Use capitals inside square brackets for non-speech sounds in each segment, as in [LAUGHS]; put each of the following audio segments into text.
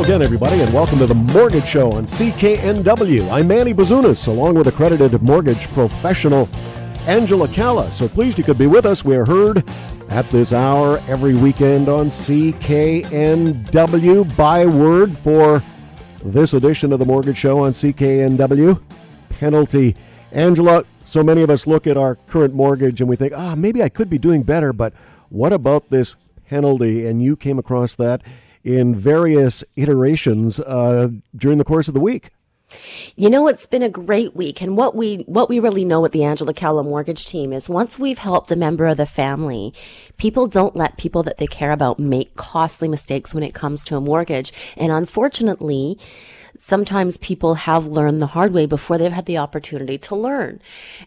Again, everybody, and welcome to the Mortgage Show on CKNW. I'm Manny Bazunas, along with accredited mortgage professional Angela Calla. So pleased you could be with us. We're heard at this hour every weekend on CKNW. By word for this edition of the Mortgage Show on CKNW, penalty. Angela, so many of us look at our current mortgage and we think, ah, maybe I could be doing better, but what about this penalty? And you came across that in various iterations uh, during the course of the week. You know, it's been a great week. And what we, what we really know at the Angela Calla mortgage team is once we've helped a member of the family, people don't let people that they care about make costly mistakes when it comes to a mortgage. And unfortunately, sometimes people have learned the hard way before they've had the opportunity to learn.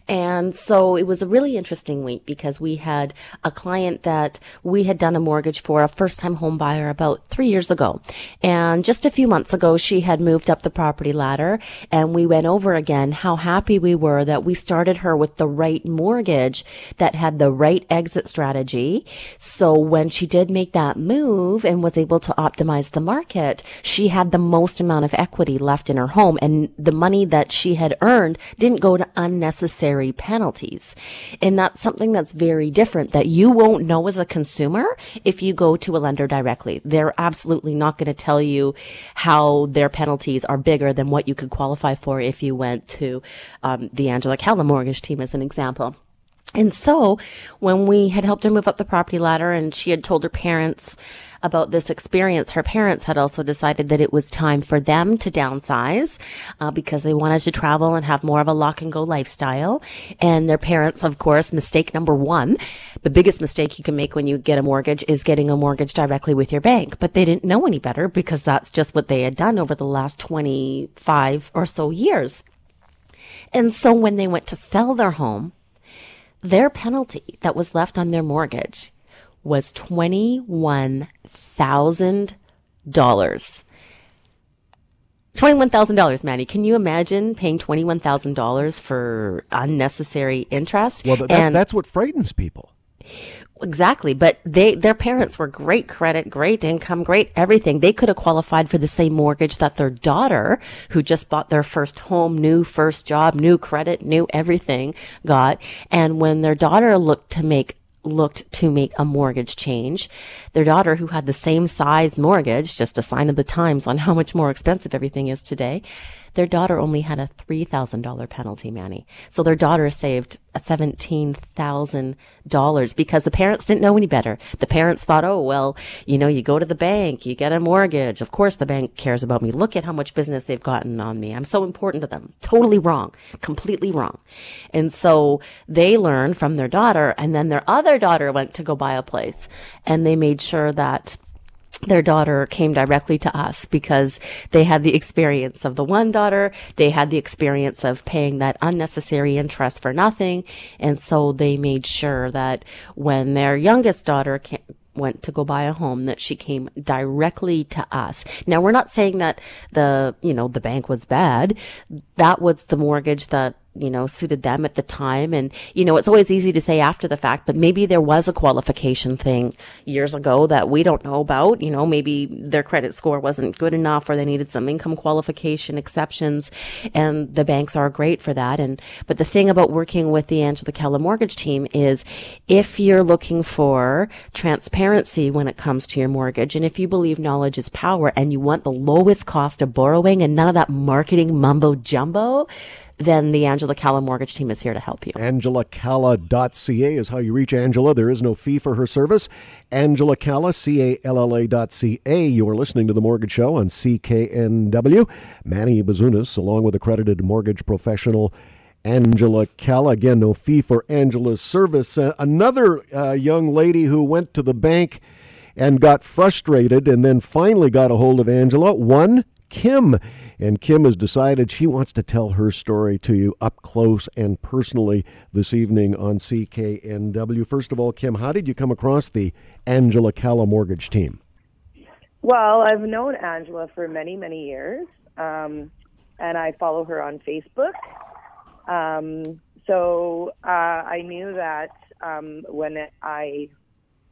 And so it was a really interesting week because we had a client that we had done a mortgage for a first time home buyer about three years ago. And just a few months ago, she had moved up the property ladder and we went over again how happy we were that we started her with the right mortgage that had the right exit strategy. So when she did make that move and was able to optimize the market, she had the most amount of equity left in her home and the money that she had earned didn't go to unnecessary penalties. And that's something that's very different that you won't know as a consumer if you go to a lender directly. They're absolutely not going to tell you how their penalties are bigger than what you could qualify for if you went to um, the Angela Calla mortgage team as an example. And so when we had helped her move up the property ladder and she had told her parents about this experience, her parents had also decided that it was time for them to downsize uh, because they wanted to travel and have more of a lock and go lifestyle. And their parents, of course, mistake number one, the biggest mistake you can make when you get a mortgage is getting a mortgage directly with your bank. But they didn't know any better because that's just what they had done over the last 25 or so years. And so when they went to sell their home, their penalty that was left on their mortgage was $21,000. $21,000, Manny. Can you imagine paying $21,000 for unnecessary interest? Well, that, and that's what frightens people. Exactly, but they their parents were great credit, great income, great everything. They could have qualified for the same mortgage that their daughter, who just bought their first home, new first job, new credit, new everything, got. And when their daughter looked to make looked to make a mortgage change. Their daughter, who had the same size mortgage, just a sign of the times on how much more expensive everything is today, their daughter only had a $3,000 penalty, Manny. So their daughter saved $17,000 because the parents didn't know any better. The parents thought, oh, well, you know, you go to the bank, you get a mortgage. Of course the bank cares about me. Look at how much business they've gotten on me. I'm so important to them. Totally wrong. Completely wrong. And so they learned from their daughter and then their other daughter went to go buy a place and they made sure that their daughter came directly to us because they had the experience of the one daughter. They had the experience of paying that unnecessary interest for nothing. And so they made sure that when their youngest daughter came, went to go buy a home that she came directly to us. Now we're not saying that the, you know, the bank was bad. That was the mortgage that you know, suited them at the time. And, you know, it's always easy to say after the fact, but maybe there was a qualification thing years ago that we don't know about. You know, maybe their credit score wasn't good enough or they needed some income qualification exceptions. And the banks are great for that. And, but the thing about working with the Angela Calla mortgage team is if you're looking for transparency when it comes to your mortgage and if you believe knowledge is power and you want the lowest cost of borrowing and none of that marketing mumbo jumbo, then the Angela Calla mortgage team is here to help you. AngelaCalla.ca is how you reach Angela. There is no fee for her service. Angela Calla, C-A-L-L-A dot C-A. You are listening to The Mortgage Show on CKNW. Manny Bazunas, along with accredited mortgage professional Angela Calla. Again, no fee for Angela's service. Uh, another uh, young lady who went to the bank and got frustrated and then finally got a hold of Angela. One, Kim. And Kim has decided she wants to tell her story to you up close and personally this evening on CKNW. First of all, Kim, how did you come across the Angela Calla mortgage team? Well, I've known Angela for many, many years, um, and I follow her on Facebook. Um, so uh, I knew that um, when I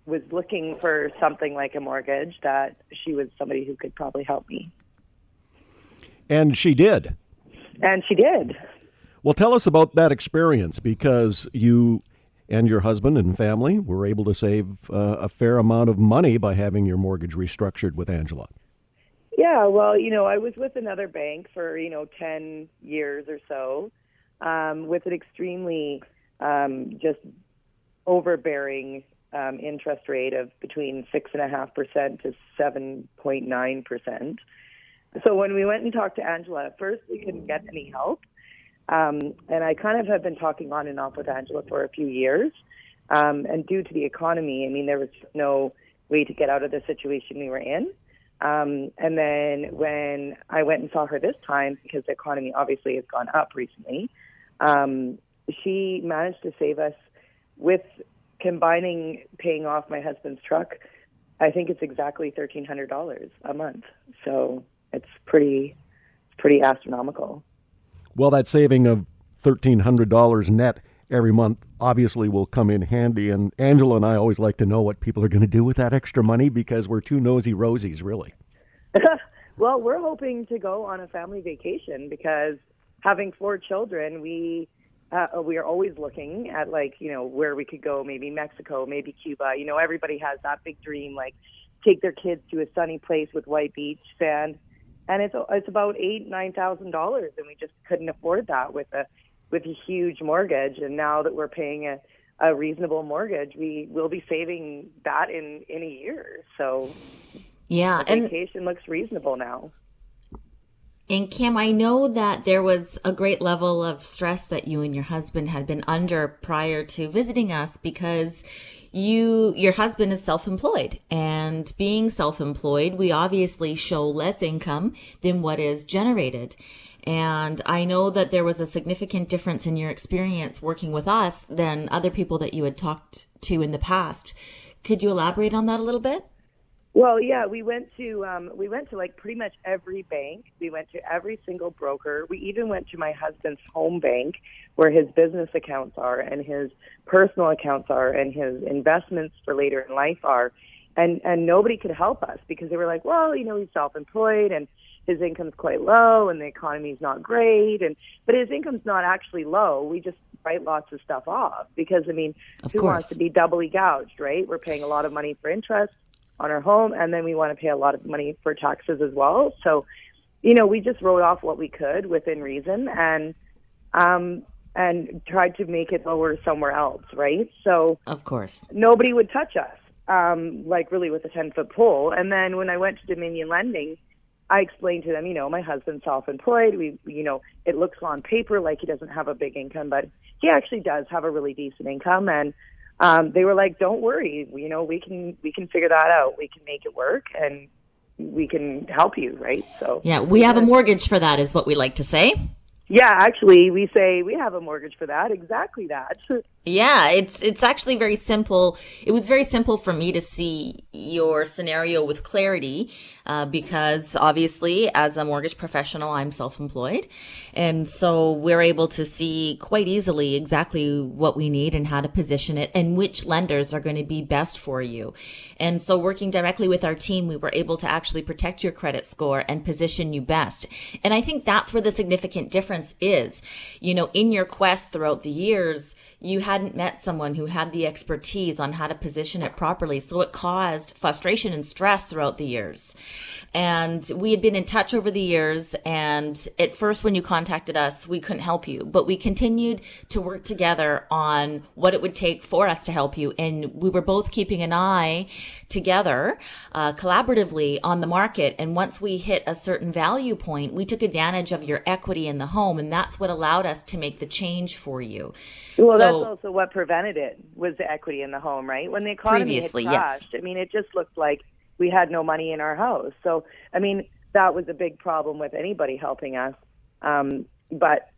was looking for something like a mortgage, that she was somebody who could probably help me. And she did. And she did. Well, tell us about that experience because you and your husband and family were able to save uh, a fair amount of money by having your mortgage restructured with Angela. Yeah, well, you know, I was with another bank for, you know, 10 years or so um, with an extremely um, just overbearing um, interest rate of between 6.5% to 7.9%. So when we went and talked to Angela, at first we couldn't get any help. Um, and I kind of have been talking on and off with Angela for a few years. Um, and due to the economy, I mean, there was no way to get out of the situation we were in. Um, and then when I went and saw her this time, because the economy obviously has gone up recently, um, she managed to save us with combining paying off my husband's truck. I think it's exactly thirteen hundred dollars a month. So it's pretty, pretty astronomical. Well, that saving of thirteen hundred dollars net every month obviously will come in handy. And Angela and I always like to know what people are going to do with that extra money because we're two nosy rosies, really. [LAUGHS] well, we're hoping to go on a family vacation because having four children, we uh, we are always looking at like you know where we could go, maybe Mexico, maybe Cuba. You know, everybody has that big dream, like take their kids to a sunny place with white beach sand, and it's it's about eight nine thousand dollars, and we just couldn't afford that with a with a huge mortgage. And now that we're paying a a reasonable mortgage, we will be saving that in in a year. So yeah, and vacation looks reasonable now. And Kim, I know that there was a great level of stress that you and your husband had been under prior to visiting us because you your husband is self-employed and being self-employed we obviously show less income than what is generated and I know that there was a significant difference in your experience working with us than other people that you had talked to in the past. Could you elaborate on that a little bit? Well, yeah, we went to um, we went to like pretty much every bank. We went to every single broker. We even went to my husband's home bank, where his business accounts are and his personal accounts are and his investments for later in life are, and and nobody could help us because they were like, well, you know, he's self-employed and his income's quite low and the economy's not great, and but his income's not actually low. We just write lots of stuff off because I mean, of who course. wants to be doubly gouged, right? We're paying a lot of money for interest on our home, and then we want to pay a lot of money for taxes as well. So, you know, we just wrote off what we could within reason, and um, and tried to make it lower somewhere else, right? So, of course, nobody would touch us, um, like really with a ten foot pole. And then when I went to Dominion Lending. I explained to them, you know, my husband's self-employed. We, you know, it looks on paper like he doesn't have a big income, but he actually does have a really decent income. And um, they were like, "Don't worry, you know, we can we can figure that out. We can make it work, and we can help you, right?" So yeah, we have a mortgage for that, is what we like to say. Yeah, actually, we say we have a mortgage for that. Exactly that. Yeah, it's it's actually very simple. It was very simple for me to see your scenario with clarity uh, because obviously, as a mortgage professional, I'm self-employed, and so we're able to see quite easily exactly what we need and how to position it and which lenders are going to be best for you. And so, working directly with our team, we were able to actually protect your credit score and position you best. And I think that's where the significant difference is. You know, in your quest throughout the years you hadn't met someone who had the expertise on how to position it properly. So it caused frustration and stress throughout the years. And we had been in touch over the years. And at first, when you contacted us, we couldn't help you, but we continued to work together on what it would take for us to help you. And we were both keeping an eye together, uh, collaboratively on the market. And once we hit a certain value point, we took advantage of your equity in the home. And that's what allowed us to make the change for you. Well, so, that's also what prevented it was the equity in the home, right? When the economy had crashed, yes. I mean, it just looked like we had no money in our house. So, I mean, that was a big problem with anybody helping us. Um, but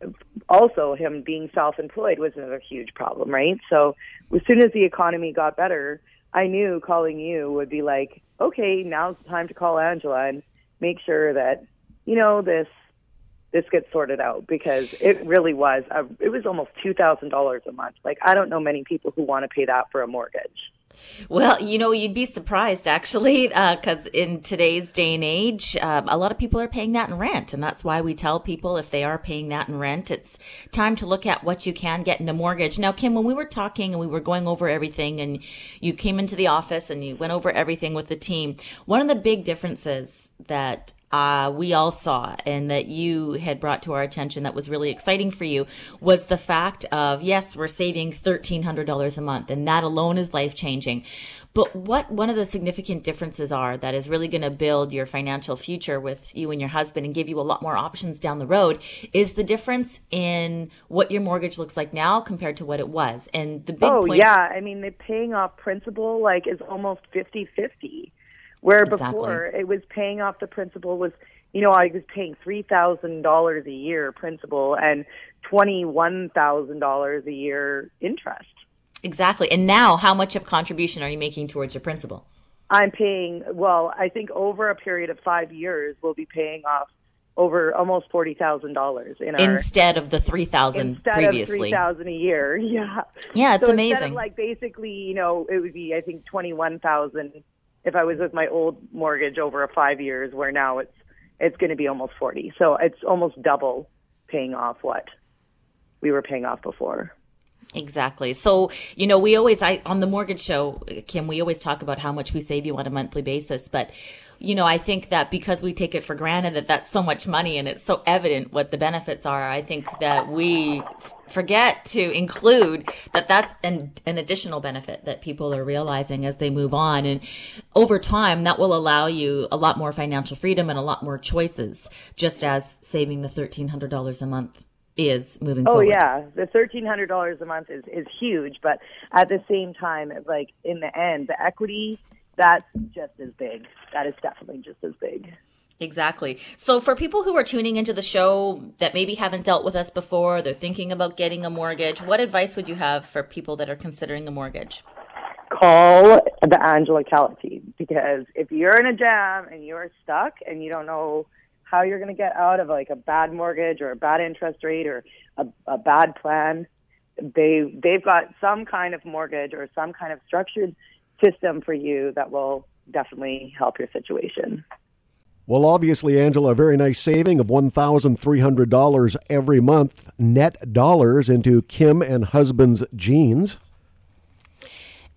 also him being self-employed was another huge problem, right? So, as soon as the economy got better, I knew calling you would be like, okay, now's the time to call Angela and make sure that you know this this gets sorted out because it really was a, it was almost two thousand dollars a month. Like I don't know many people who want to pay that for a mortgage. Well, you know, you'd be surprised actually, because uh, in today's day and age, um, a lot of people are paying that in rent. And that's why we tell people if they are paying that in rent, it's time to look at what you can get in a mortgage. Now, Kim, when we were talking and we were going over everything and you came into the office and you went over everything with the team, one of the big differences that uh, we all saw and that you had brought to our attention that was really exciting for you was the fact of yes, we're saving $1,300 a month and that alone is life changing. But what one of the significant differences are that is really going to build your financial future with you and your husband and give you a lot more options down the road is the difference in what your mortgage looks like now compared to what it was. And the big Oh, point- yeah. I mean, the paying off principal like is almost 50-50. Where Exactly. before it was paying off the principal was, you know, I was paying three thousand dollars a year principal and twenty one thousand dollars a year interest. Exactly. And now, how much of contribution are you making towards your principal? I'm paying well, I think over a period of five years we'll be paying off over almost forty thousand dollars in our Instead of the three thousand instead of three thousand a year. [LAUGHS] Yeah. yeah, it's so amazing. like basically, you know, it would be I think twenty one thousand if I was with my old mortgage over a five years, where now it's it's going to be almost forty. So it's almost double paying off what we were paying off before. Exactly. So, you know, we always, I, on the mortgage show, Kim, we always talk about how much we save you on a monthly basis. But, you know, I think that because we take it for granted that that's so much money and it's so evident what the benefits are, I think that we forget to include that that's an, an additional benefit that people are realizing as they move on. And over time, that will allow you a lot more financial freedom and a lot more choices, just as saving the $1,300 a month is moving forward. Oh forward. yeah, the thirteen hundred dollars a month is is huge, but at the same time, like in the end, the equity that's just as big. That is definitely just as big. Exactly. So for people who are tuning into the show that maybe haven't dealt with us before, they're thinking about getting a mortgage, what advice would you have for people that are considering a mortgage? Call the Angela Calla team because if you're in a jam and you're stuck and you don't know how you're going to get out of like a bad mortgage or a bad interest rate or a, a bad plan, they they've got some kind of mortgage or some kind of structured system for you that will definitely help your situation. Well, obviously, Angela, a very nice saving of $1,300 every month, net dollars into Kim and husband's jeans.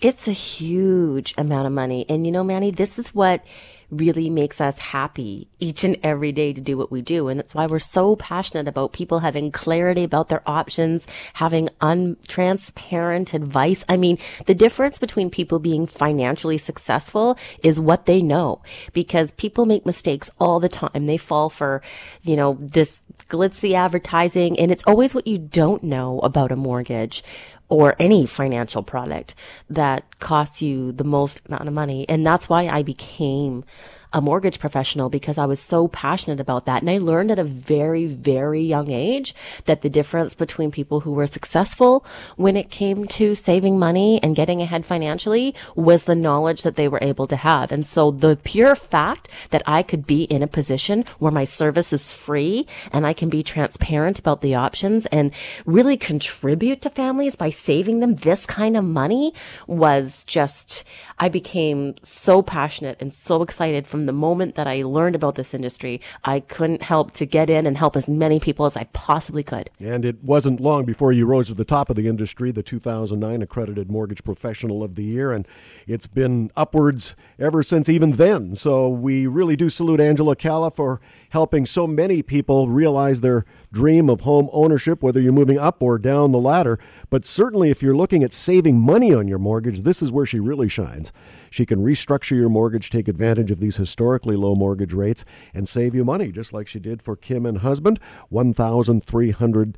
It's a huge amount of money. And you know, Manny, this is what really makes us happy each and every day to do what we do. And that's why we're so passionate about people having clarity about their options, having untransparent advice. I mean, the difference between people being financially successful is what they know because people make mistakes all the time. They fall for, you know, this glitzy advertising and it's always what you don't know about a mortgage or any financial product that costs you the most amount of money. And that's why I became a mortgage professional because I was so passionate about that. And I learned at a very, very young age that the difference between people who were successful when it came to saving money and getting ahead financially was the knowledge that they were able to have. And so the pure fact that I could be in a position where my service is free and I can be transparent about the options and really contribute to families by saving them this kind of money was just, I became so passionate and so excited from the moment that I learned about this industry. I couldn't help to get in and help as many people as I possibly could. And it wasn't long before you rose to the top of the industry, the 2009 Accredited Mortgage Professional of the Year, and it's been upwards ever since even then. So we really do salute Angela Calla for helping so many people realize their dream of home ownership, whether you're moving up or down the ladder. But certainly, if you're looking at saving money on your mortgage, this is where she really shines. She can restructure your mortgage, take advantage of these historically low mortgage rates, and save you money, just like she did for Kim and husband. $1,300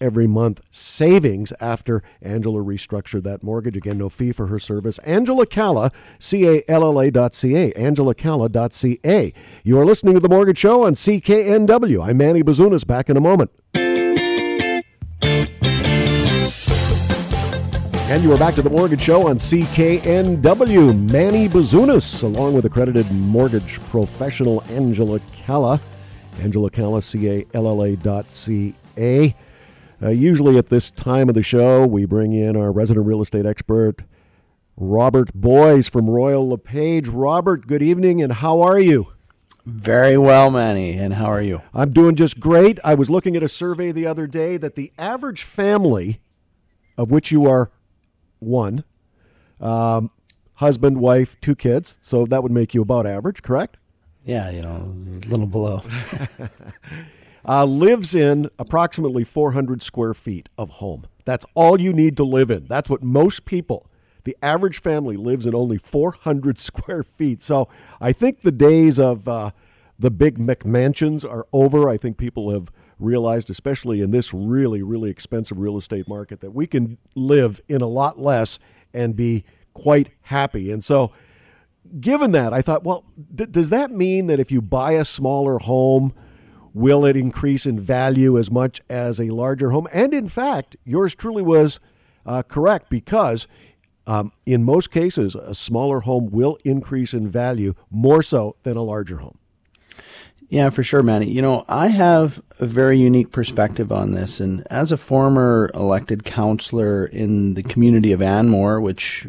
every month savings after Angela restructured that mortgage. Again, no fee for her service. Angela Calla, C A L L A dot C A, angelacalla.ca. You are listening to The Mortgage Show on CKNW. I'm Manny Bazunas, back in a moment. And you are back to the Mortgage Show on CKNW. Manny Bazunas, along with accredited mortgage professional Angela Calla. Angela Calla, C A L L A dot C A. Uh, usually at this time of the show, we bring in our resident real estate expert, Robert Boies from Royal LePage. Robert, good evening, and how are you? Very well, Manny. And how are you? I'm doing just great. I was looking at a survey the other day that the average family, of which you are one, um, husband, wife, two kids, so that would make you about average, correct? Yeah, you know, a little below. [LAUGHS] uh, lives in approximately 400 square feet of home. That's all you need to live in. That's what most people, the average family, lives in only 400 [LAUGHS] square feet. So I think the days of uh, the big McMansions are over. I think people have realized, especially in this really, really expensive real estate market, that we can live in a lot less and be quite happy. And so, given that, I thought, well, th- does that mean that if you buy a smaller home, will it increase in value as much as a larger home? And in fact, yours truly was uh, correct because um, in most cases, a smaller home will increase in value more so than a larger home. Yeah, for sure, Manny. You know, I have a very unique perspective on this. And as a former elected councillor in the community of Anmore, which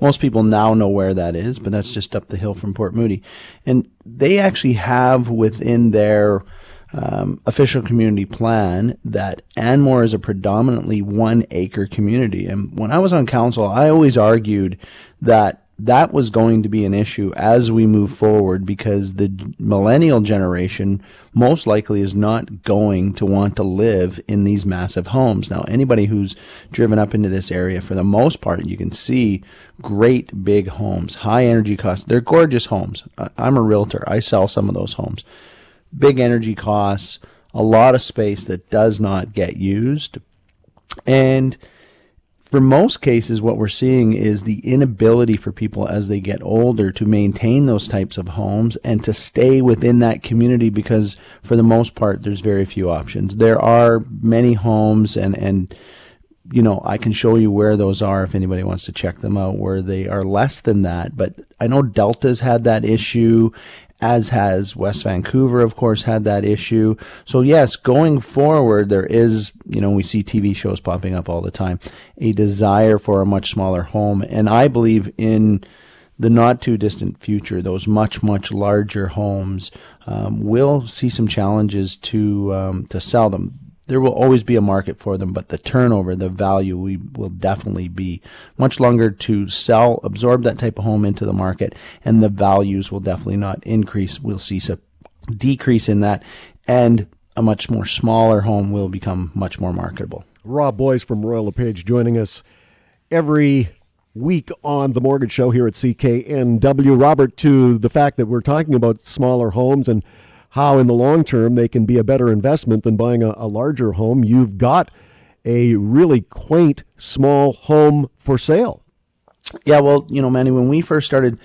most people now know where that is, but that's just up the hill from Port Moody. And they actually have within their um, official community plan that Anmore is a predominantly one acre community. And when I was on council, I always argued that that was going to be an issue as we move forward because the millennial generation most likely is not going to want to live in these massive homes. Now, anybody who's driven up into this area, for the most part, you can see great big homes, high energy costs. They're gorgeous homes. I'm a realtor. I sell some of those homes. Big energy costs, a lot of space that does not get used. And for most cases, what we're seeing is the inability for people as they get older to maintain those types of homes and to stay within that community because, for the most part, there's very few options. There are many homes, and, and you know, I can show you where those are if anybody wants to check them out, where they are less than that. But I know Delta's had that issue, as has West Vancouver, of course, had that issue. So yes, going forward, there is, you know, we see TV shows popping up all the time, a desire for a much smaller home. And I believe in the not too distant future, those much, much larger homes um, will see some challenges to, um, to sell them there will always be a market for them, but the turnover, the value, we will definitely be much longer to sell, absorb that type of home into the market, and the values will definitely not increase. We'll see a decrease in that, and a much more smaller home will become much more marketable. Rob Boies from Royal LePage joining us every week on the Mortgage Show here at CKNW. Robert, to the fact that we're talking about smaller homes and how in the long term they can be a better investment than buying a, a larger home. You've got a really quaint small home for sale. Yeah, well, you know, Manny, when we first started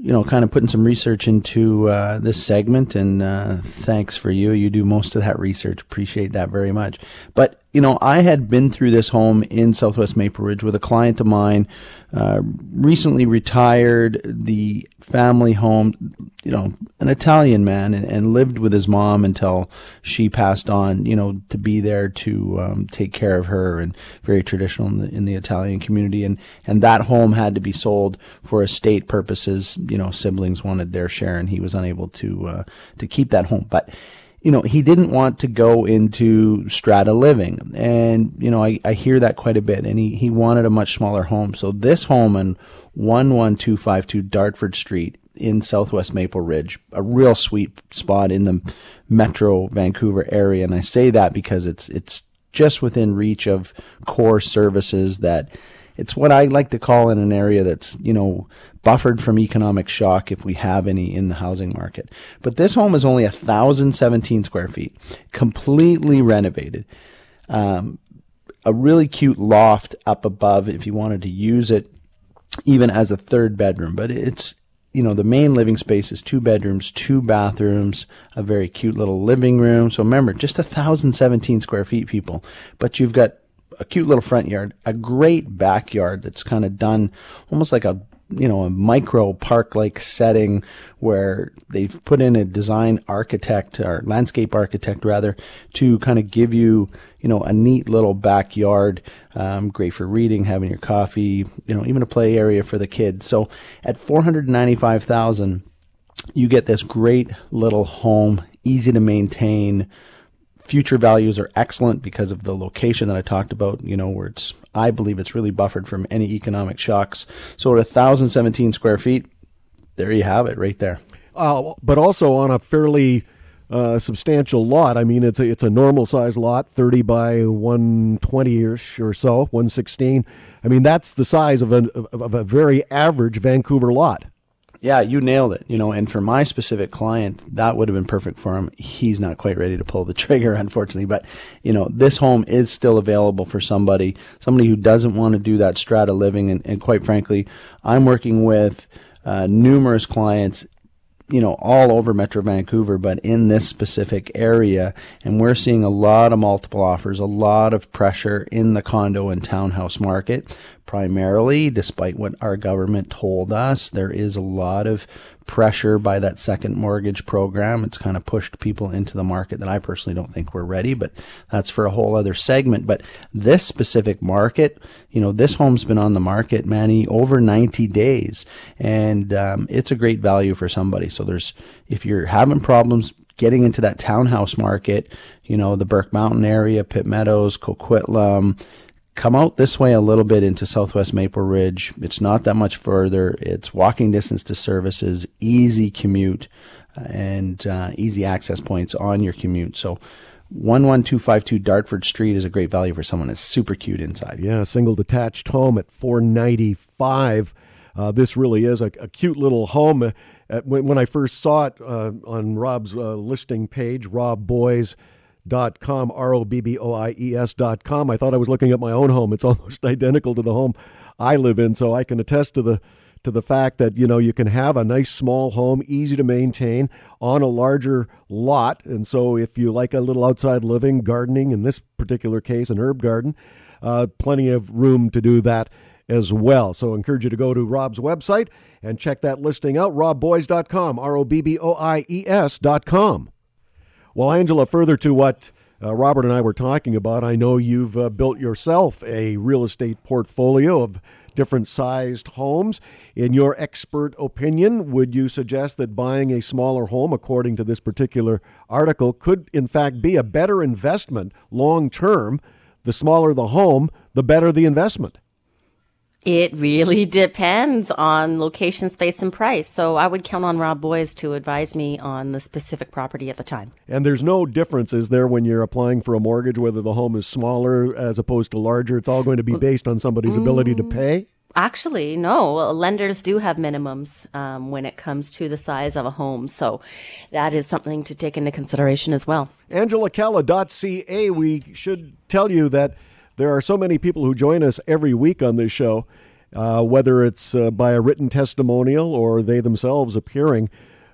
you know, kind of putting some research into uh, this segment, and uh, thanks for you. You do most of that research. Appreciate that very much. But you know, I had been through this home in Southwest Maple Ridge with a client of mine, uh, recently retired, the family home, you know, an Italian man, and, and, lived with his mom until she passed on, you know, to be there to um, take care of her, and very traditional in the, in the Italian community. And, and that home had to be sold for estate purposes. You know, siblings wanted their share, and he was unable to, uh, to keep that home. But, you know, he didn't want to go into strata living. And, you know, I, I hear that quite a bit. And he, he wanted a much smaller home. So this home in 11252 Dartford Street in Southwest Maple Ridge, a real sweet spot in the metro Vancouver area. And I say that because it's, it's just within reach of core services that it's what I like to call in an area that's, you know, buffered from economic shock if we have any in the housing market. But this home is only 1,017 square feet, completely renovated. Um, a really cute loft up above if you wanted to use it even as a third bedroom. But it's, you know, the main living space is two bedrooms, two bathrooms, a very cute little living room. So remember, just 1,017 square feet, people. But you've got a cute little front yard, a great backyard that's kind of done almost like a you know, a micro park like setting where they've put in a design architect or landscape architect rather to kind of give you, you know, a neat little backyard, um, great for reading, having your coffee, you know, even a play area for the kids. So at 495,000, you get this great little home, easy to maintain, Future values are excellent because of the location that I talked about, you know, where it's, I believe it's really buffered from any economic shocks. So at 1,017 square feet, there you have it right there. Uh, but also on a fairly uh, substantial lot. I mean, it's a, it's a normal size lot, 30 by 120 ish or so, 116. I mean, that's the size of a, of a very average Vancouver lot. Yeah, you nailed it. You know, and for my specific client, that would have been perfect for him. He's not quite ready to pull the [LAUGHS] trigger, unfortunately. But you know, this home is still available for somebody, somebody who doesn't want to do that strata living. And, and quite frankly, I'm working with uh, numerous clients you know, all over Metro Vancouver, but in this specific area. And we're seeing a lot of multiple offers, a lot of pressure in the condo and townhouse market. Primarily, despite what our government told us, there is a lot of pressure by that second mortgage program. It's kind of pushed people into the market that I personally don't think we're ready, but that's for a whole other segment. But this specific market, you know, this home's been on the market, Manny, over 90 days, and um, it's a great value for somebody. So there's, if you're having problems getting into that townhouse market, you know, the Burke Mountain area, Pitt Meadows, Coquitlam, come out this way a little bit into Southwest Maple Ridge. It's not that much further. It's walking distance to services, easy commute, and uh, easy access points on your commute. So 11252 Dartford Street is a great value for someone that's super cute inside. Yeah, single detached home at 495. Uh, this really is a, a cute little home. Uh, when, when, I first saw it uh, on Rob's uh, listing page, Rob Boies dot com r o b b o i e s dot com. I thought I was looking at my own home. It's [LAUGHS] almost identical to the home I live in, so I can attest to the to the fact that you know you can have a nice small home, easy to maintain on a larger lot. And so, if you like a little outside living, gardening, in this particular case, an herb garden, uh, plenty of room to do that as well. So, I encourage you to go to Rob's website and check that listing out. RobBoies.com, R O B B O I E S.com. Well, Angela, further to what uh, Robert and I were talking about, I know you've uh, built yourself a real estate portfolio of different sized homes. In your expert opinion, would you suggest that buying a smaller home, according to this particular article, could in fact be a better investment long term? The smaller the home, the better the investment. It really [LAUGHS] depends on location, space, and price. So I would count on Rob Boies to advise me on the specific property at the time. And there's no difference, is there, when you're applying for a mortgage, whether the home is smaller as opposed to larger? It's all going to be based on somebody's ability to pay? Actually, no. Lenders do have minimums um, when it comes to the size of a home. So that is something to take into consideration as well. AngelaCalla.ca, we should tell you that there are so many people who join us every week on this show, uh, whether it's uh, by a written testimonial or they themselves appearing,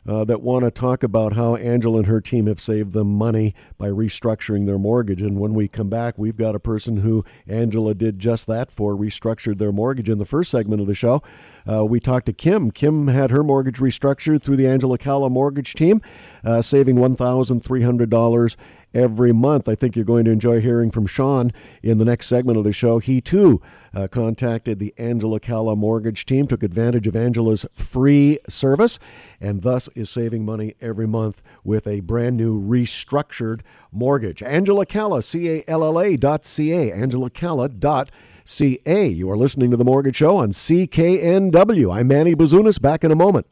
uh, that want to talk about how Angela and her team have saved them money by restructuring their mortgage. And when we come back, we've got a person who Angela did just that for, restructured their mortgage. In the first segment of the show, uh, we talked to Kim. Kim had her mortgage restructured through the Angela Calla mortgage team, uh, saving $1,300 every month. I think you're going to enjoy hearing from Sean in the next segment of the show. He too uh, contacted the Angela Calla mortgage team, took advantage of Angela's free service, and thus is saving money every month with a brand new restructured mortgage. Angela Calla, C A L L A dot C A, Angela Calla dot C A. You are listening to The Mortgage Show on CKNW. I'm Manny Bazunas, back in a moment.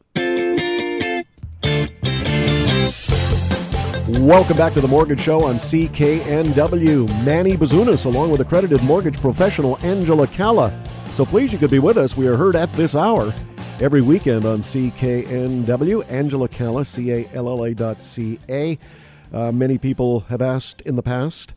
Welcome back to the Mortgage Show on CKNW. Manny Bazunas, along with accredited mortgage professional Angela Calla. So please, you could be with us. We are heard at this hour every weekend on CKNW. Angela Calla, C A L L A dot C A. Uh, many people have asked in the past,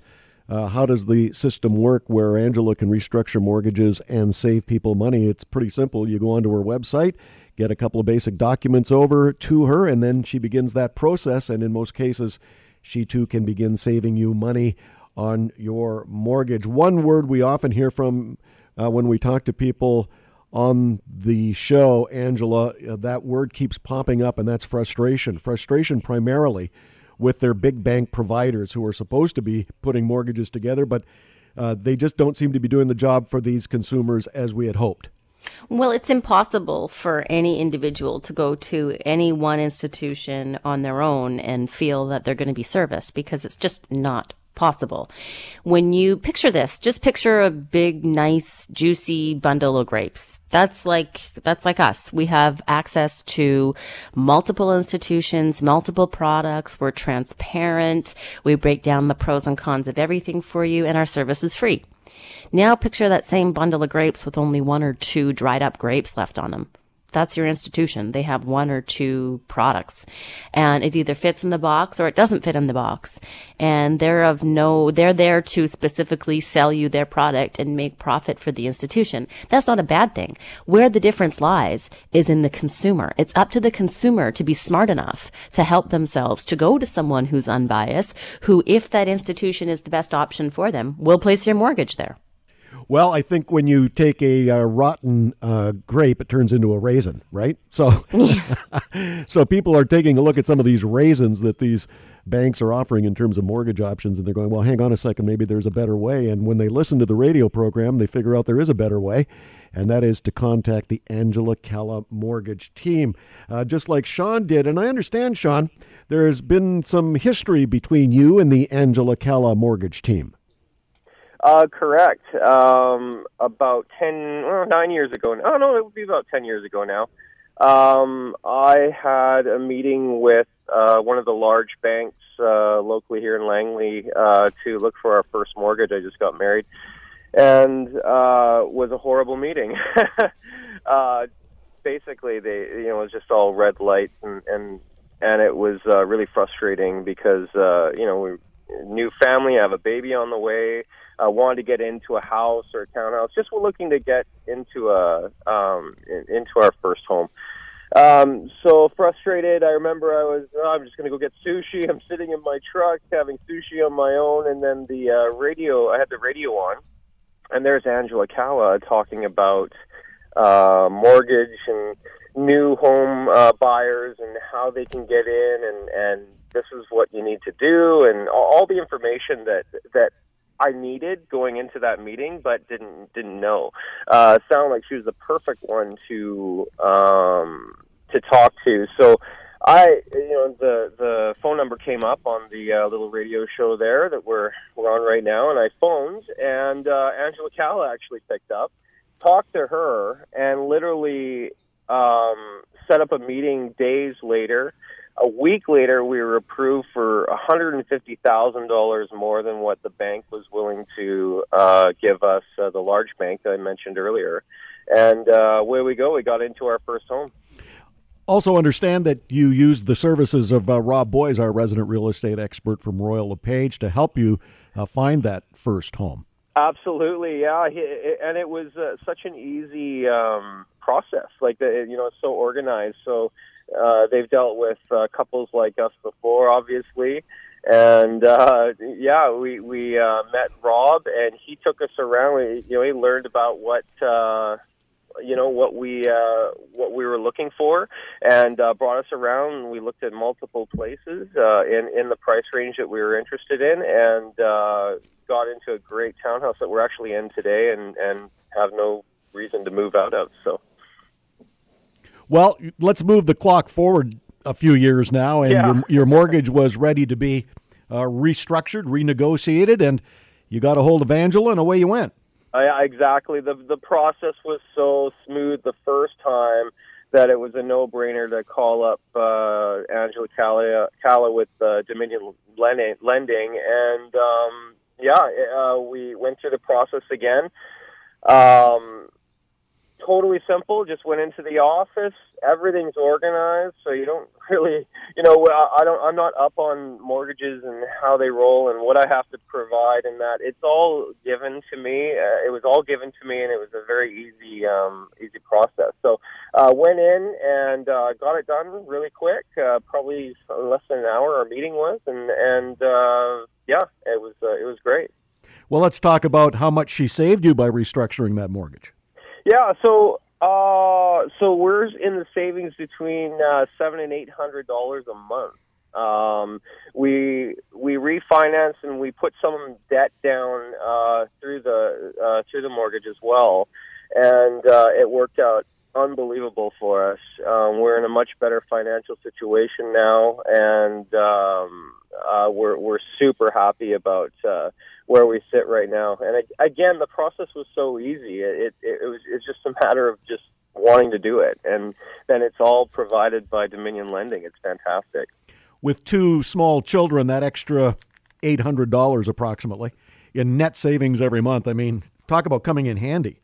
uh, how does the system work where Angela can restructure mortgages and save people money? It's pretty simple. You go onto her website, get a couple of basic documents over to her, and then she begins that process. And in most cases, she too can begin saving you money on your mortgage. One word we often hear from uh, when we talk to people on the show, Angela, uh, that word keeps popping up, and that's frustration. Frustration primarily with their big bank providers who are supposed to be putting mortgages together, but uh, they just don't seem to be doing the job for these consumers as we had hoped. Well, it's impossible for any individual to go to any one institution on their own and feel that they're going to be serviced because it's just not possible. When you picture this, just picture a big, nice, juicy bundle of grapes. That's like, that's like us. We have access to multiple institutions, multiple products. We're transparent. We break down the pros and cons of everything for you and our service is free. Now picture that same bundle of grapes with only one or two dried up grapes left on them. That's your institution. They have one or two products and it either fits in the box or it doesn't fit in the box. And they're of no, they're there to specifically sell you their product and make profit for the institution. That's not a bad thing. Where the difference lies is in the consumer. It's up to the consumer to be smart enough to help themselves to go to someone who's unbiased, who, if that institution is the best option for them, will place your mortgage there. Well, I think when you take a uh, rotten uh, grape, it turns into a raisin, right? So, [LAUGHS] so people are taking a look at some of these raisins that these banks are offering in terms of mortgage options, and they're going, "Well, hang on a second, maybe there's a better way." And when they listen to the radio program, they figure out there is a better way, and that is to contact the Angela Calla Mortgage Team, uh, just like Sean did. And I understand, Sean, there has been some history between you and the Angela Calla Mortgage Team. Uh, correct. Um, about ten, well, nine years ago. Oh no, it would be about ten years ago now. Um, I had a meeting with uh, one of the large banks uh, locally here in Langley uh, to look for our first mortgage. I just got married, and uh, was a horrible meeting. [LAUGHS] uh, basically, they you know it was just all red lights and and and it was uh, really frustrating because uh, you know we new family, I have a baby on the way I wanted to get into a house or a townhouse. Just we're looking to get into a um, into our first home. Um, so frustrated. I remember I was, oh, I'm just going to go get sushi. I'm sitting in my truck having sushi on my own, and then the uh, radio. I had the radio on, and there's Angela Calla talking about uh, mortgage and new home uh, buyers and how they can get in, and and this is what you need to do, and all, the information that that I needed going into that meeting, but didn't didn't know. Uh, sounded like she was the perfect one to um, to talk to. So I, you know, the the phone number came up on the uh, little radio show there that we're we're on right now, and I phoned, and uh, Angela Calla actually picked up, talked to her, and literally um, set up a meeting days later a week later, we were approved for $150,000 more than what the bank was willing to uh, give us, uh, the large bank that I mentioned earlier. And uh, where we go, we got into our first home. Also, understand that you used the services of uh, Rob Boies, our resident real estate expert from Royal LePage, to help you uh, find that first home. Absolutely, yeah, and it was uh, such an easy um, process. Like the, you know, it's so organized. So uh, they've dealt with uh, couples like us before, obviously, and uh, yeah, we we uh, met Rob, and he took us around. We, you know, he learned about what. Uh, you know what we uh, what we were looking for, and uh, brought us around. We looked at multiple places uh, in in the price range that we were interested in, and uh, got into a great townhouse that we're actually in today, and and have no reason to move out of. So well, let's move the clock forward a few years now, and yeah. your, your mortgage was ready to be uh, restructured, renegotiated, and you got a hold of Angela, and away you went. Uh, exactly. The the process was so smooth the first time that it was a no brainer to call up uh, Angela Calla, Calla with uh, Dominion Lending, and um, yeah, uh, we went through the process again. Um, totally simple. Just went into the office. Everything's organized, so you don't [LAUGHS] really, you know, I don't. I'm not up on mortgages and how they roll and what I have to provide and that. It's all given to me. Uh, it was all given to me, and it was a very easy, um, easy process. So uh, went in and uh, got it done really quick. Uh, probably less than an hour. Our meeting was, and and uh, yeah, it was uh, it was great. Well, let's talk about how much she saved you by restructuring that mortgage. Yeah, so Uh, so we're in the savings between uh, seven and eight hundred dollars a month. Um, we we refinance and we put some debt down uh, through the uh, through the mortgage as well, and uh, it worked out unbelievable for us. Um, we're in a much better financial situation now, and um, uh, we're we're super happy about uh, where we sit right now. And again, the process was so easy. It, it, it was it's just a matter of just wanting to do it, and then it's all provided by Dominion Lending. It's fantastic. With two small children, that extra eight hundred dollars approximately in net savings every month. I mean, talk about coming in handy.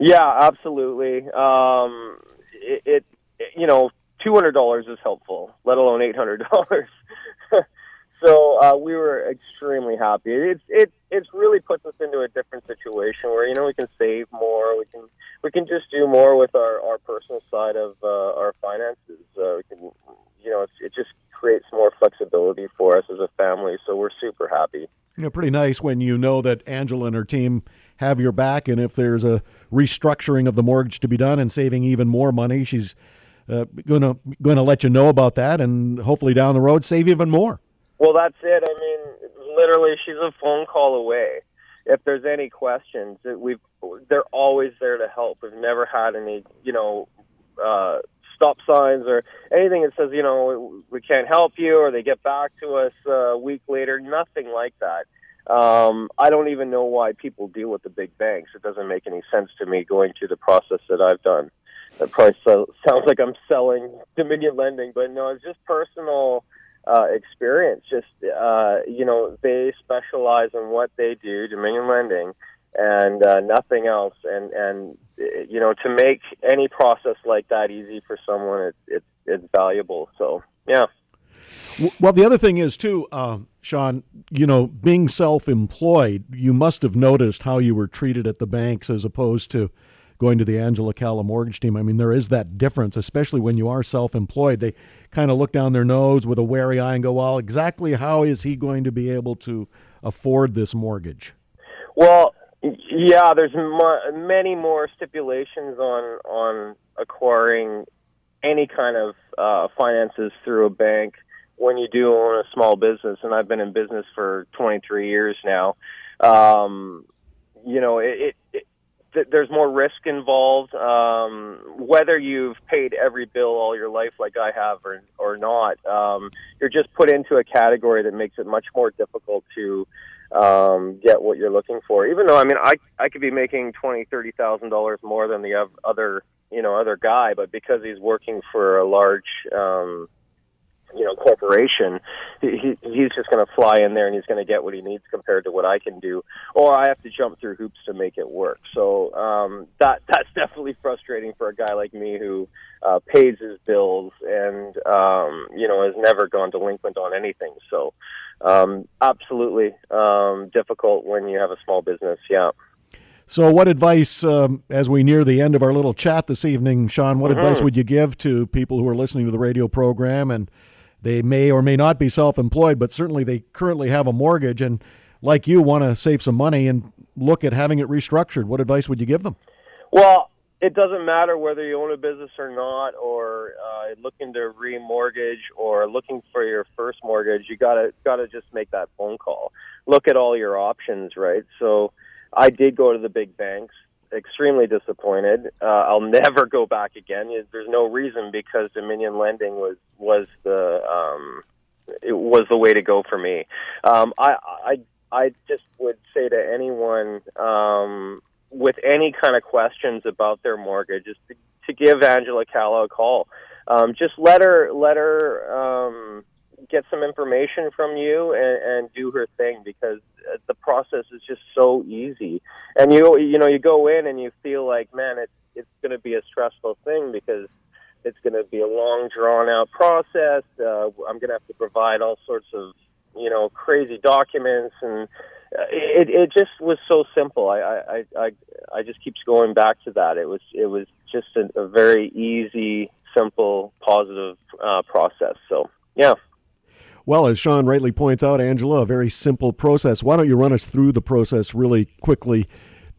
Yeah, absolutely. Um, it, it, you know, two hundred dollars is helpful, let alone eight hundred dollars. So uh, we were extremely happy. It's it it's really puts us into a different situation where you know we can save more, we can we can just do more with our our personal side of uh, our finances. Uh, we can, you know, it just creates more flexibility for us as a family. So we're super happy. You know, pretty nice when you know that Angela and her team have your back, and if there's a restructuring of the mortgage to be done and saving even more money, she's going to going to let you know about that, and hopefully down the road save even more. Well, that's it. I mean, literally, she's a phone call away. If there's any questions, we've they're always there to help. We've never had any, you know, uh, stop signs or anything that says, you know, we can't help you, or they get back to us uh, a week later. Nothing like that. Um, I don't even know why people deal with the big banks. It doesn't make any sense to me going through the process that I've done. That probably so, sounds like I'm selling Dominion Lending, but no, it's just personal uh, experience. Just uh, you know, they specialize in what they do, Dominion Lending, and uh, nothing else. And and you know, to make any process like that easy for someone, it, it it's valuable. So yeah. Well, the other thing is too, uh, Sean. You know, being self-employed, you must have noticed how you were treated at the banks as opposed to going to the Angela Calla mortgage team. I mean, there is that difference, especially when you are self-employed. They kind of look down their nose with a wary eye and go, "Well, exactly how is he going to be able to afford this mortgage?" Well, yeah, there's many more stipulations on on acquiring any kind of uh, finances through a bank when you do own a small business, and I've been in business for 23 years now, um, you know, it, it, it, there's more risk involved. Um, whether you've paid every bill all your life, like I have, or or not, um, you're just put into a category that makes it much more difficult to um, get what you're looking for. Even though, I mean, I I could be making twenty, thirty thousand dollars more than the other you know other guy, but because he's working for a large um, you know corporation he he's just going to fly in there and he's going to get what he needs compared to what I can do or I have to jump through hoops to make it work. So um that [LAUGHS] that's definitely frustrating for a guy like me who uh pays his bills and um you know has never gone delinquent on anything. So um absolutely um difficult when you have a small business. Yeah. So, what advice, um, as we near the end of our little chat this evening, Sean, what mm-hmm. advice would you give to people who are listening to the radio program and they may or may not be self employed, but certainly they currently have a mortgage and, like you, want to save some money and look at having it restructured. What advice would you give them? Well, it doesn't matter whether you own a business or not, or uh, looking to remortgage or looking for your first mortgage. You gotta gotta just make that phone call. Look at all your options, right? So, I did go to the big banks extremely disappointed. Uh, I'll [LAUGHS] never go back again. There's no reason because Dominion Lending was was the um, it was the way to go for me. Um, I I I just would say to anyone um, with any kind of questions about their mortgage to, to give Angela Calla a call. Um, just let her let her um, get some information from you and, and do her thing because uh, the process is just so easy. And you you know you go in and you feel like man it's it's going to be a stressful thing because it's going to be a long drawn out process. Uh, I'm going to have to provide all sorts of you know crazy documents and uh, it it just was so simple. I I I I just keeps going back to that. It was it was just a, a very easy, simple, positive uh, process. So yeah. Well, as Sean rightly points out, Angela, a very simple process. Why don't you run us through the process really quickly?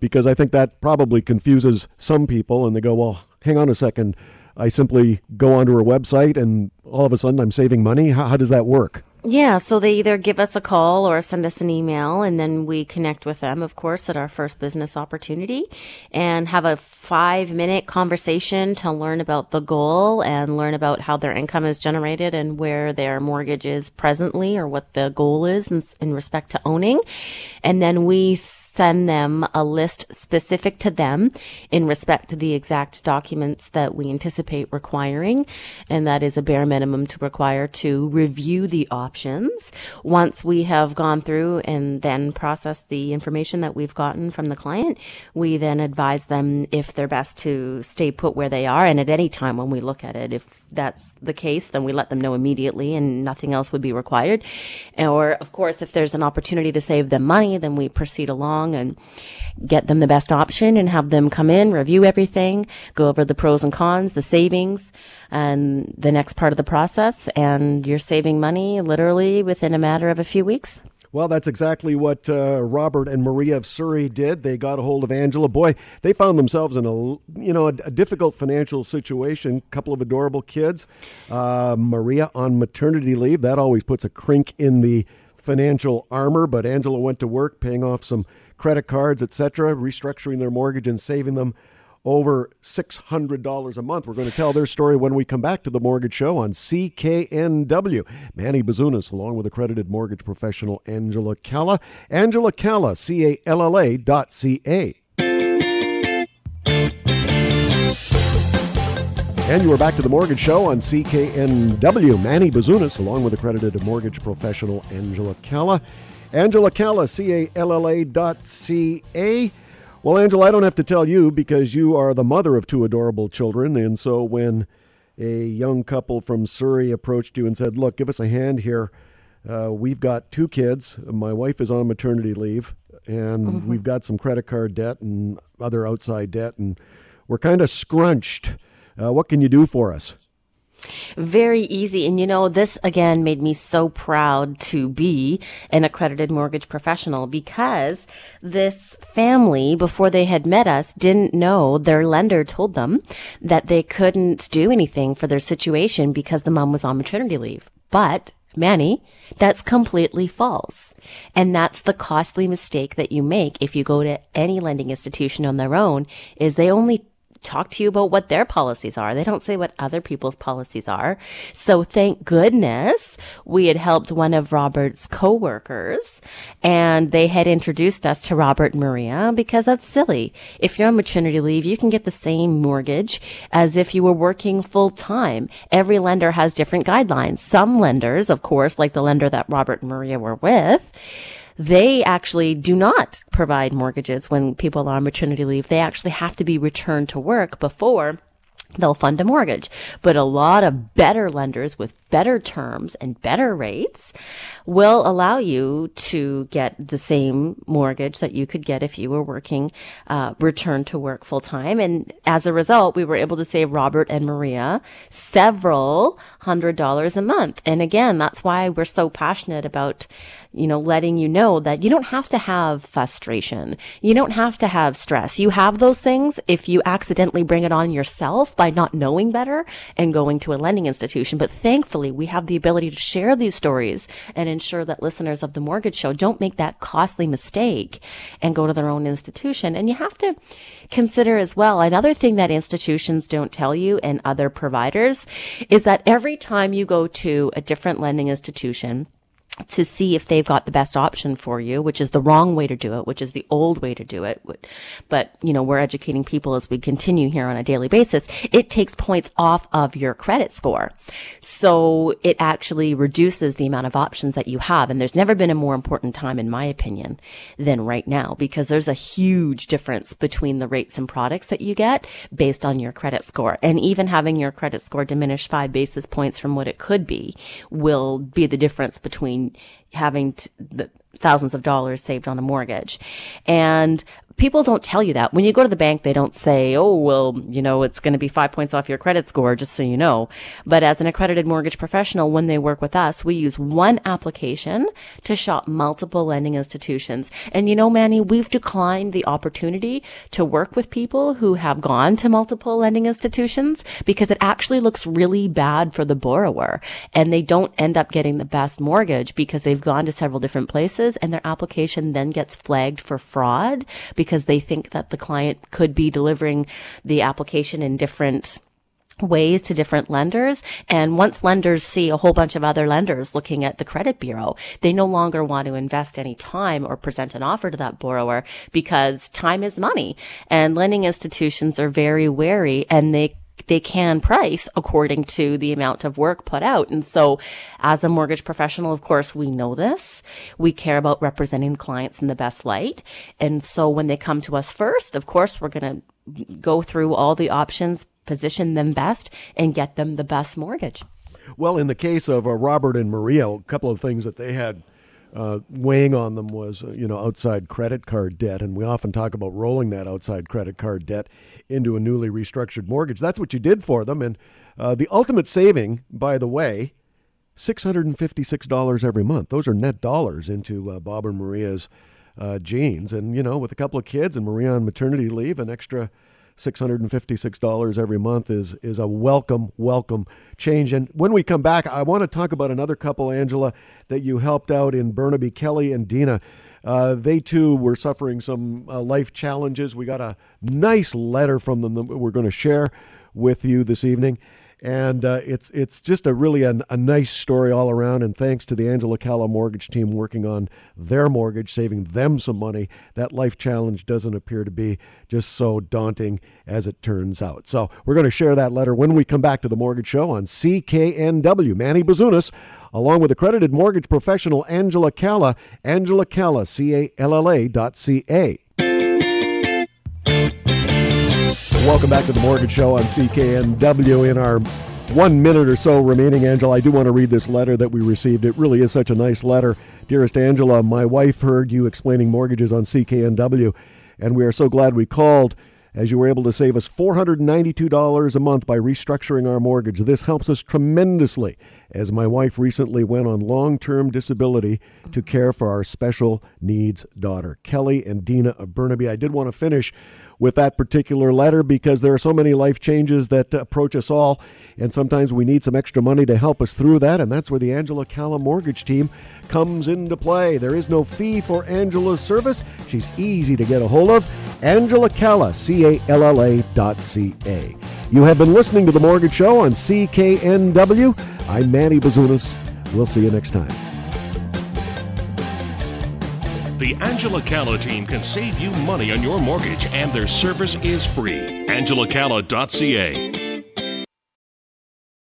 Because I think that probably confuses some people and they go, well, hang on a second, I simply go onto her website and all of a sudden I'm saving money? How, how does that work? Yeah, so they either give us a call or send us an email, and then we connect with them, of course, at our first business opportunity and have a five minute conversation to learn about the goal and learn about how their income is generated and where their mortgage is presently or what the goal is in, in respect to owning. And then we send them a list specific to them in respect to the exact documents that we anticipate requiring. And that is a bare minimum to require to review the options. Once we have gone through and then processed the information that we've gotten from the client, we then advise them if they're best to stay put where they are. And at any time when we look at it, if that's the case, then we let them know immediately and nothing else would be required. Or, of course, if there's an opportunity to save them money, then we proceed along and get them the best option and have them come in, review everything, go over the pros and cons, the savings, and the next part of the process. And you're saving money literally within a matter of a few weeks. Well, that's exactly what uh, Robert and Maria of Surrey did. They got a hold of Angela. Boy, they found themselves in a you know a, a difficult financial situation. Couple of adorable kids. Uh, Maria on maternity leave. That always puts a crink in the financial armor. But Angela went to work, paying off some credit cards, etc., restructuring their mortgage and saving them over $600 a month. We're going to tell their story when we come back to the Mortgage Show on CKNW. Manny Bazunas, along with accredited mortgage professional Angela Calla. Angela Calla, C A L L A dot C A. And you are back to the Mortgage Show on CKNW. Manny Bazunas, along with accredited mortgage professional Angela Calla. Angela Calla, C A L L A dot C A. Well, Angela, I don't have to tell you because you are the mother of two adorable children. And so when a young couple from Surrey approached you and said, Look, give us a hand here. Uh, we've got two kids. My wife is on maternity leave, and mm-hmm. we've got some credit card debt and other outside debt, and we're kind of scrunched. Uh, what can you do for us? Very easy. And you know, this again made me so proud to be an accredited mortgage professional because this family, before they had met us, didn't know their lender told them that they couldn't do anything for their situation because the mom was on maternity leave. But Manny, that's completely false. And that's the costly mistake that you make if you go to any lending institution on their own is they only talk to you about what their policies are. They don't say what other people's policies are. So thank goodness we had helped one of Robert's coworkers and they had introduced us to Robert and Maria because that's silly. If you're on maternity leave, you can get the same mortgage as if you were working full time. Every lender has different guidelines. Some lenders, of course, like the lender that Robert and Maria were with, they actually do not provide mortgages when people are on maternity leave. They actually have to be returned to work before they'll fund a mortgage. But a lot of better lenders with better terms and better rates will allow you to get the same mortgage that you could get if you were working, uh, return to work full time. And as a result, we were able to save Robert and Maria several hundred dollars a month. And again, that's why we're so passionate about you know, letting you know that you don't have to have frustration. You don't have to have stress. You have those things if you accidentally bring it on yourself by not knowing better and going to a lending institution. But thankfully, we have the ability to share these stories and ensure that listeners of the mortgage show don't make that costly mistake and go to their own institution. And you have to consider as well another thing that institutions don't tell you and other providers is that every time you go to a different lending institution, to see if they've got the best option for you, which is the wrong way to do it, which is the old way to do it. But, you know, we're educating people as we continue here on a daily basis. It takes points off of your credit score. So it actually reduces the amount of options that you have. And there's never been a more important time, in my opinion, than right now, because there's a huge difference between the rates and products that you get based on your credit score. And even having your credit score diminish five basis points from what it could be will be the difference between having to, the, thousands of dollars saved on a mortgage. And people don't tell you that. When you go to the bank, they don't say, oh, well, you know, it's going to be five points off your credit score, just so you know. But as an accredited mortgage professional, when they work with us, we use one application to shop multiple lending institutions. And you know, Manny, we've declined the opportunity to work with people who have gone to multiple lending institutions because it actually looks really bad for the borrower. And they don't end up getting the best mortgage because they've gone to several different places and their application then gets flagged for fraud because they think that the client could be delivering the application in different ways to different lenders. And once lenders see a whole bunch of other lenders looking at the credit bureau, they no longer want to invest any time or present an offer to that borrower because time is money. And lending institutions are very wary and they they can price according to the amount of work put out. And so as a mortgage professional, of course, we know this. We care about representing clients in the best light. And so when they come to us first, of course, we're going to go through all the options, position them best and get them the best mortgage. Well, in the case of uh, Robert and Maria, a couple of things that they had uh, weighing on them was, uh, you know, outside credit card debt, and we often talk about rolling that outside credit card debt into a newly restructured mortgage. That's what you did for them, and uh, the ultimate saving, by the way, six hundred and fifty-six dollars every month. Those are net dollars into uh, Bob and Maria's uh, jeans, and you know, with a couple of kids and Maria on maternity leave, an extra $656 every month is is a welcome welcome change. And when we come back I want to talk about another couple Angela that you helped out in Burnaby Kelly and Dina. Uh, they too were suffering some uh, life challenges. We got a nice letter from them that we're going to share with you this evening and uh, it's it's just a really a, a, nice story all around. And thanks to the Angela Calla mortgage team working on their mortgage, saving them some money, that life challenge doesn't appear to be just so daunting as it turns out. So we're going to share that letter when we come back to the Mortgage Show on CKNW. Manny Bazunas, along with accredited mortgage professional Angela Calla, Angela Calla, C A L L A dot C A. Welcome back to the Mortgage Show on CKNW. In our one minute or so remaining, Angela, I do want to read this letter that we received. It really is such a nice letter. Dearest Angela, my wife heard you explaining mortgages on CKNW, and we are so glad we called as you were able to save us $492 a month by restructuring our mortgage. This helps us tremendously as my wife recently went on long term disability to care for our special needs daughter, Kelly and Dina of Burnaby. I did want to finish with that particular letter because there are so many life changes that approach us all. And sometimes we need some extra money to help us through that. And that's where the Angela Calla mortgage team comes into play. There is no fee for Angela's service. She's easy to get a hold of. Angela Calla, C A L L A dot C A. You have been listening to The Mortgage Show on CKNW. I'm Manny Bazunas. We'll see you next time. The Angela Calla team can save you money on your mortgage, and their service is free. AngelaCalla.ca.